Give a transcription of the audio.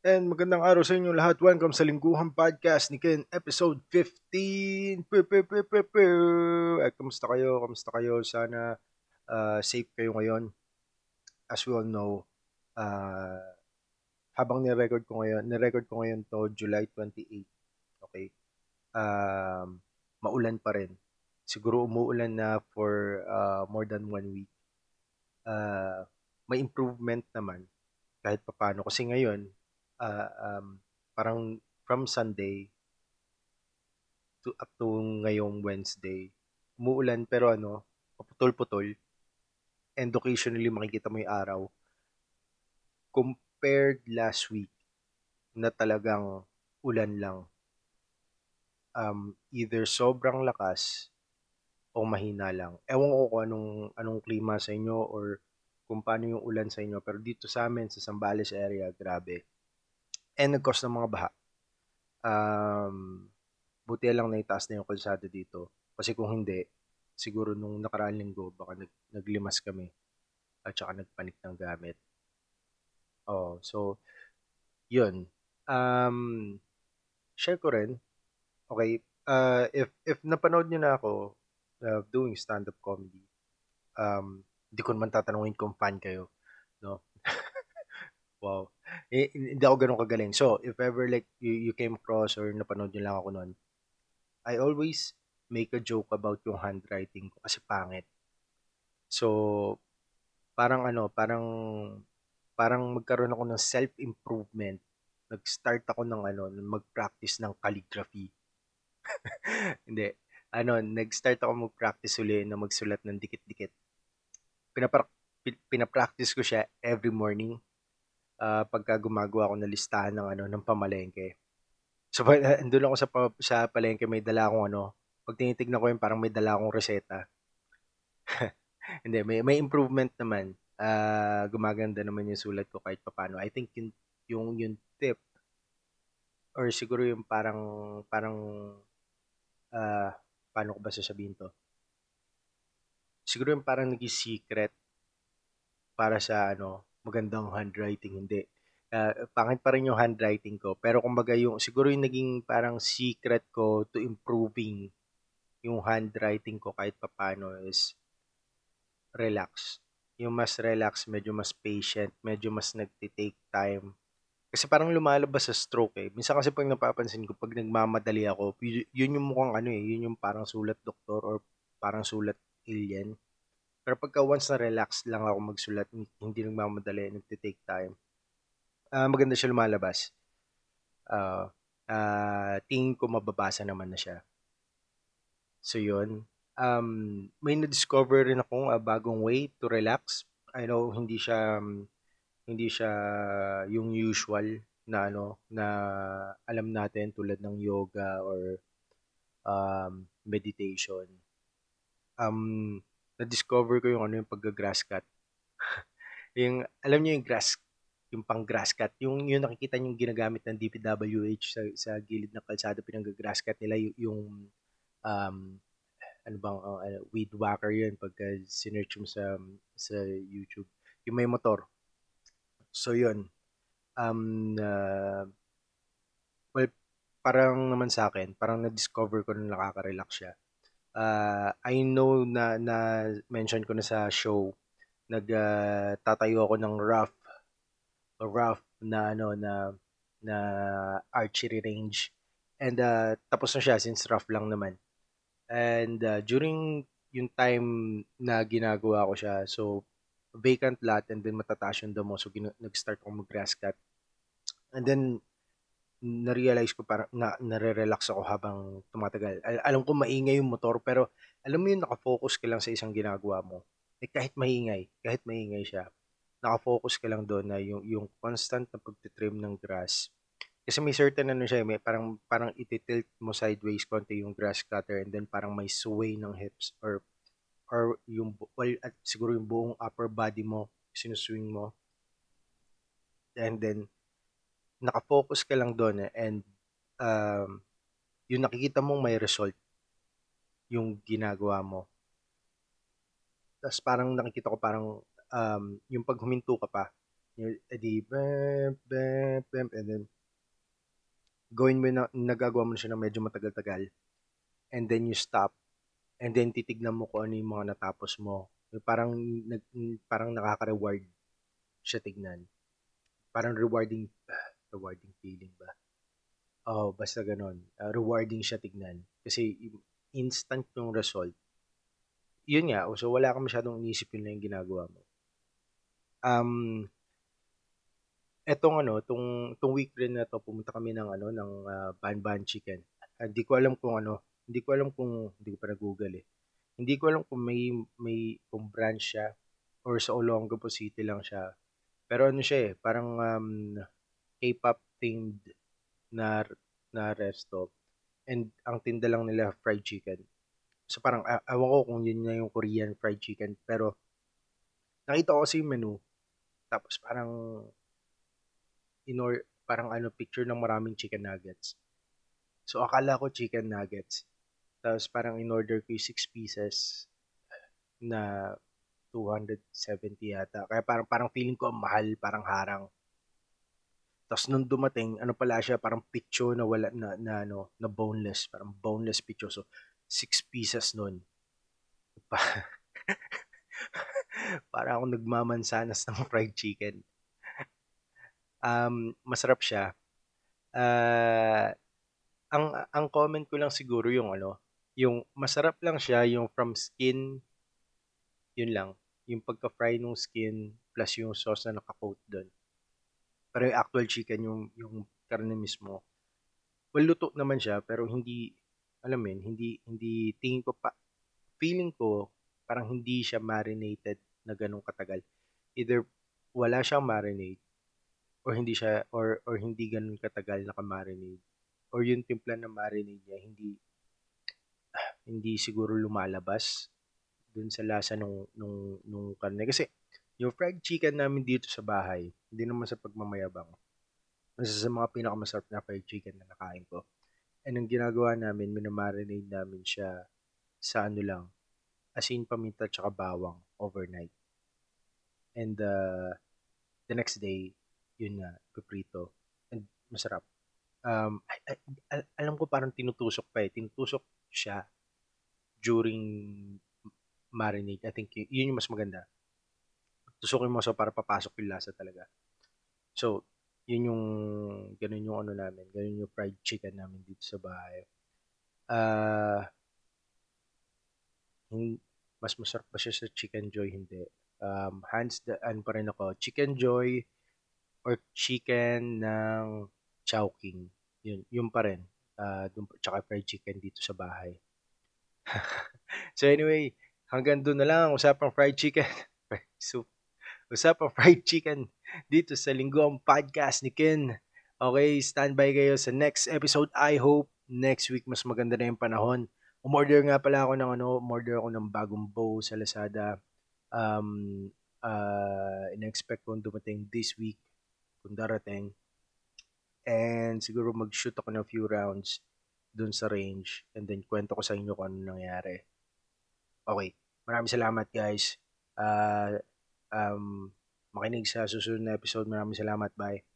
And magandang araw sa inyo lahat. Welcome sa Lingguhan Podcast ni Ken, episode 15. Pew, pew, pew, pew, pew. At kamusta kayo? Kamusta kayo? Sana uh, safe kayo ngayon. As we all know, uh, habang ni-record ko ngayon, ni-record ko ngayon to July 28. Okay? Um, maulan pa rin. Siguro umuulan na for uh, more than one week. Uh, may improvement naman kahit papano. Kasi ngayon, uh, um, parang from Sunday to up to ngayong Wednesday, umuulan pero ano, putol-putol. And occasionally makikita mo yung araw. Compared last week na talagang ulan lang. Um, either sobrang lakas o mahina lang. Ewan ko kung anong, anong klima sa inyo or kung paano yung ulan sa inyo. Pero dito sa amin, sa Zambales area, grabe and nag-cause ng mga baha. Um, buti lang na itaas na yung kalsada dito. Kasi kung hindi, siguro nung nakaraang linggo, baka nag, naglimas kami at saka nagpanik ng gamit. Oh, so, yun. Um, share ko rin. Okay, uh, if, if napanood niyo na ako uh, doing stand-up comedy, um, hindi ko naman tatanungin kung fan kayo. No? wow hindi ako ganun kagaling. So, if ever like you, you came across or napanood nyo lang ako noon, I always make a joke about yung handwriting ko kasi pangit. So, parang ano, parang parang magkaroon ako ng self-improvement. Nag-start ako ng ano, mag-practice ng calligraphy. Hindi. Ano, nag-start ako mag-practice uli na magsulat ng dikit-dikit. Pinapra- pinapractice ko siya every morning uh, pagka gumagawa ako ng listahan ng ano ng pamalengke. So andun ako sa sa palengke may dala akong ano, pag tinitignan ko yun parang may dala akong reseta. Hindi, may may improvement naman. Uh, gumaganda naman yung sulat ko kahit papaano. I think yung yung yung tip or siguro yung parang parang uh, paano ko ba sasabihin to? Siguro yung parang naging secret para sa ano magandang handwriting, hindi. Uh, pangit pa rin yung handwriting ko. Pero kumbaga yung, siguro yung naging parang secret ko to improving yung handwriting ko kahit papano is relax. Yung mas relax, medyo mas patient, medyo mas nagti-take time. Kasi parang lumalabas sa stroke eh. Minsan kasi pag napapansin ko, pag nagmamadali ako, yun yung mukhang ano eh, yun yung parang sulat doktor or parang sulat alien. Pero pagka once na relax lang ako magsulat, hindi nagmamadali, nagte-take time, uh, maganda siya lumalabas. Uh, uh, tingin ko mababasa naman na siya. So yun. Um, may na-discover rin akong uh, bagong way to relax. I know hindi siya um, hindi siya yung usual na ano na alam natin tulad ng yoga or um, meditation. Um, na-discover ko yung ano yung pagga-grass cut. yung, alam niyo yung grass, yung pang grass cut, yung, yung nakikita niyo ginagamit ng DPWH sa, sa gilid ng kalsada, pinang-grass cut nila, yung, yung um, ano bang, uh, uh, weed whacker yun pagka sinearch mo sa, sa YouTube. Yung may motor. So, yun. Um, uh, well, parang naman sa akin, parang na-discover ko na nakaka-relax siya uh, I know na na mention ko na sa show. Nagtatayo uh, ako ng rough rough na ano na na archery range. And uh, tapos na siya since rough lang naman. And uh, during yung time na ginagawa ko siya so vacant lot and then matataas yung damo. So gina- nag-start ako mag-grass cut. And then na-realize ko parang na, nare-relax ako habang tumatagal. Al- alam ko maingay yung motor pero alam mo yung nakafocus ka lang sa isang ginagawa mo. Eh kahit maingay, kahit maingay siya, nakafocus ka lang doon na yung, yung constant na pagtitrim ng grass. Kasi may certain ano siya, may parang, parang ititilt mo sideways konti yung grass cutter and then parang may sway ng hips or or yung well, at siguro yung buong upper body mo sinuswing mo and then nakafocus ka lang doon eh, and um, yung nakikita mong may result yung ginagawa mo. Tapos parang nakikita ko parang um, yung pag huminto ka pa, edi, bam, bam, bam, and then, gawin mo na, nagagawa mo na siya ng medyo matagal-tagal, and then you stop, and then titignan mo kung ano yung mga natapos mo. Yung parang, nag, parang nakaka-reward siya tignan. Parang rewarding, rewarding feeling ba? Oh, basta ganon. Uh, rewarding siya tignan. Kasi instant yung result. Yun nga, so wala ka masyadong inisip yun na yung ginagawa mo. Um, etong ano, tong, tong week rin na to, pumunta kami ng ano, ng uh, Ban Ban Chicken. Hindi uh, ko alam kung ano, hindi ko alam kung, hindi ko pa na-google eh. Hindi ko alam kung may, may, kung branch siya or sa Olongapo City lang siya. Pero ano siya eh, parang um, K-pop themed na na resto and ang tinda lang nila fried chicken. So parang uh, awan ko kung yun na yung Korean fried chicken pero nakita ko kasi yung menu tapos parang inor parang ano picture ng maraming chicken nuggets. So akala ko chicken nuggets. Tapos parang in order ko yung 6 pieces na 270 yata. Kaya parang parang feeling ko mahal, parang harang. Tapos nung dumating, ano pala siya, parang picture na wala na, na ano, na boneless, parang boneless picture. So, six pieces nun. Pa para ako nagmamansanas ng fried chicken. Um, masarap siya. Uh, ang ang comment ko lang siguro yung ano, yung masarap lang siya yung from skin yun lang, yung pagka-fry ng skin plus yung sauce na naka-coat doon pero yung actual chicken, yung, yung karne mismo, well, luto naman siya, pero hindi, alam mo hindi, hindi, tingin ko pa, feeling ko, parang hindi siya marinated na ganun katagal. Either wala siyang marinade, or hindi siya, or, or hindi ganun katagal naka-marinade, or yung timpla na marinade niya, hindi, hindi siguro lumalabas dun sa lasa nung, nung, nung karne. Kasi, yung fried chicken namin dito sa bahay, hindi naman sa pagmamayabang. Isa sa mga pinakamasarap na fried chicken na nakain ko. And ang ginagawa namin, minamarinate namin siya sa ano lang, asin, paminta, tsaka bawang overnight. And uh, the next day, yun na, piprito. And masarap. Um, I, I, alam ko parang tinutusok pa eh. Tinutusok siya during marinade. I think yun yung mas maganda tusukin mo so para papasok yung lasa talaga. So, yun yung, ganun yung ano namin, ganun yung fried chicken namin dito sa bahay. Ah, uh, mas masarap ba siya sa Chicken Joy? Hindi. Um, hands down pa rin ako. Chicken Joy or chicken ng Chowking. Yun, yun pa rin. Uh, dun, tsaka fried chicken dito sa bahay. so anyway, hanggang doon na lang. Usapang fried chicken. soup usapang fried chicken dito sa Linggoang Podcast ni Ken. Okay, standby kayo sa next episode. I hope next week mas maganda na yung panahon. Umorder nga pala ako ng ano, umorder ako ng bagong bow sa Lazada. Um, uh, in-expect kong dumating this week kung darating. And siguro mag-shoot ako ng few rounds dun sa range and then kwento ko sa inyo kung ano nangyari. Okay, maraming salamat guys. Uh, um, makinig sa susunod na episode. Maraming salamat. Bye.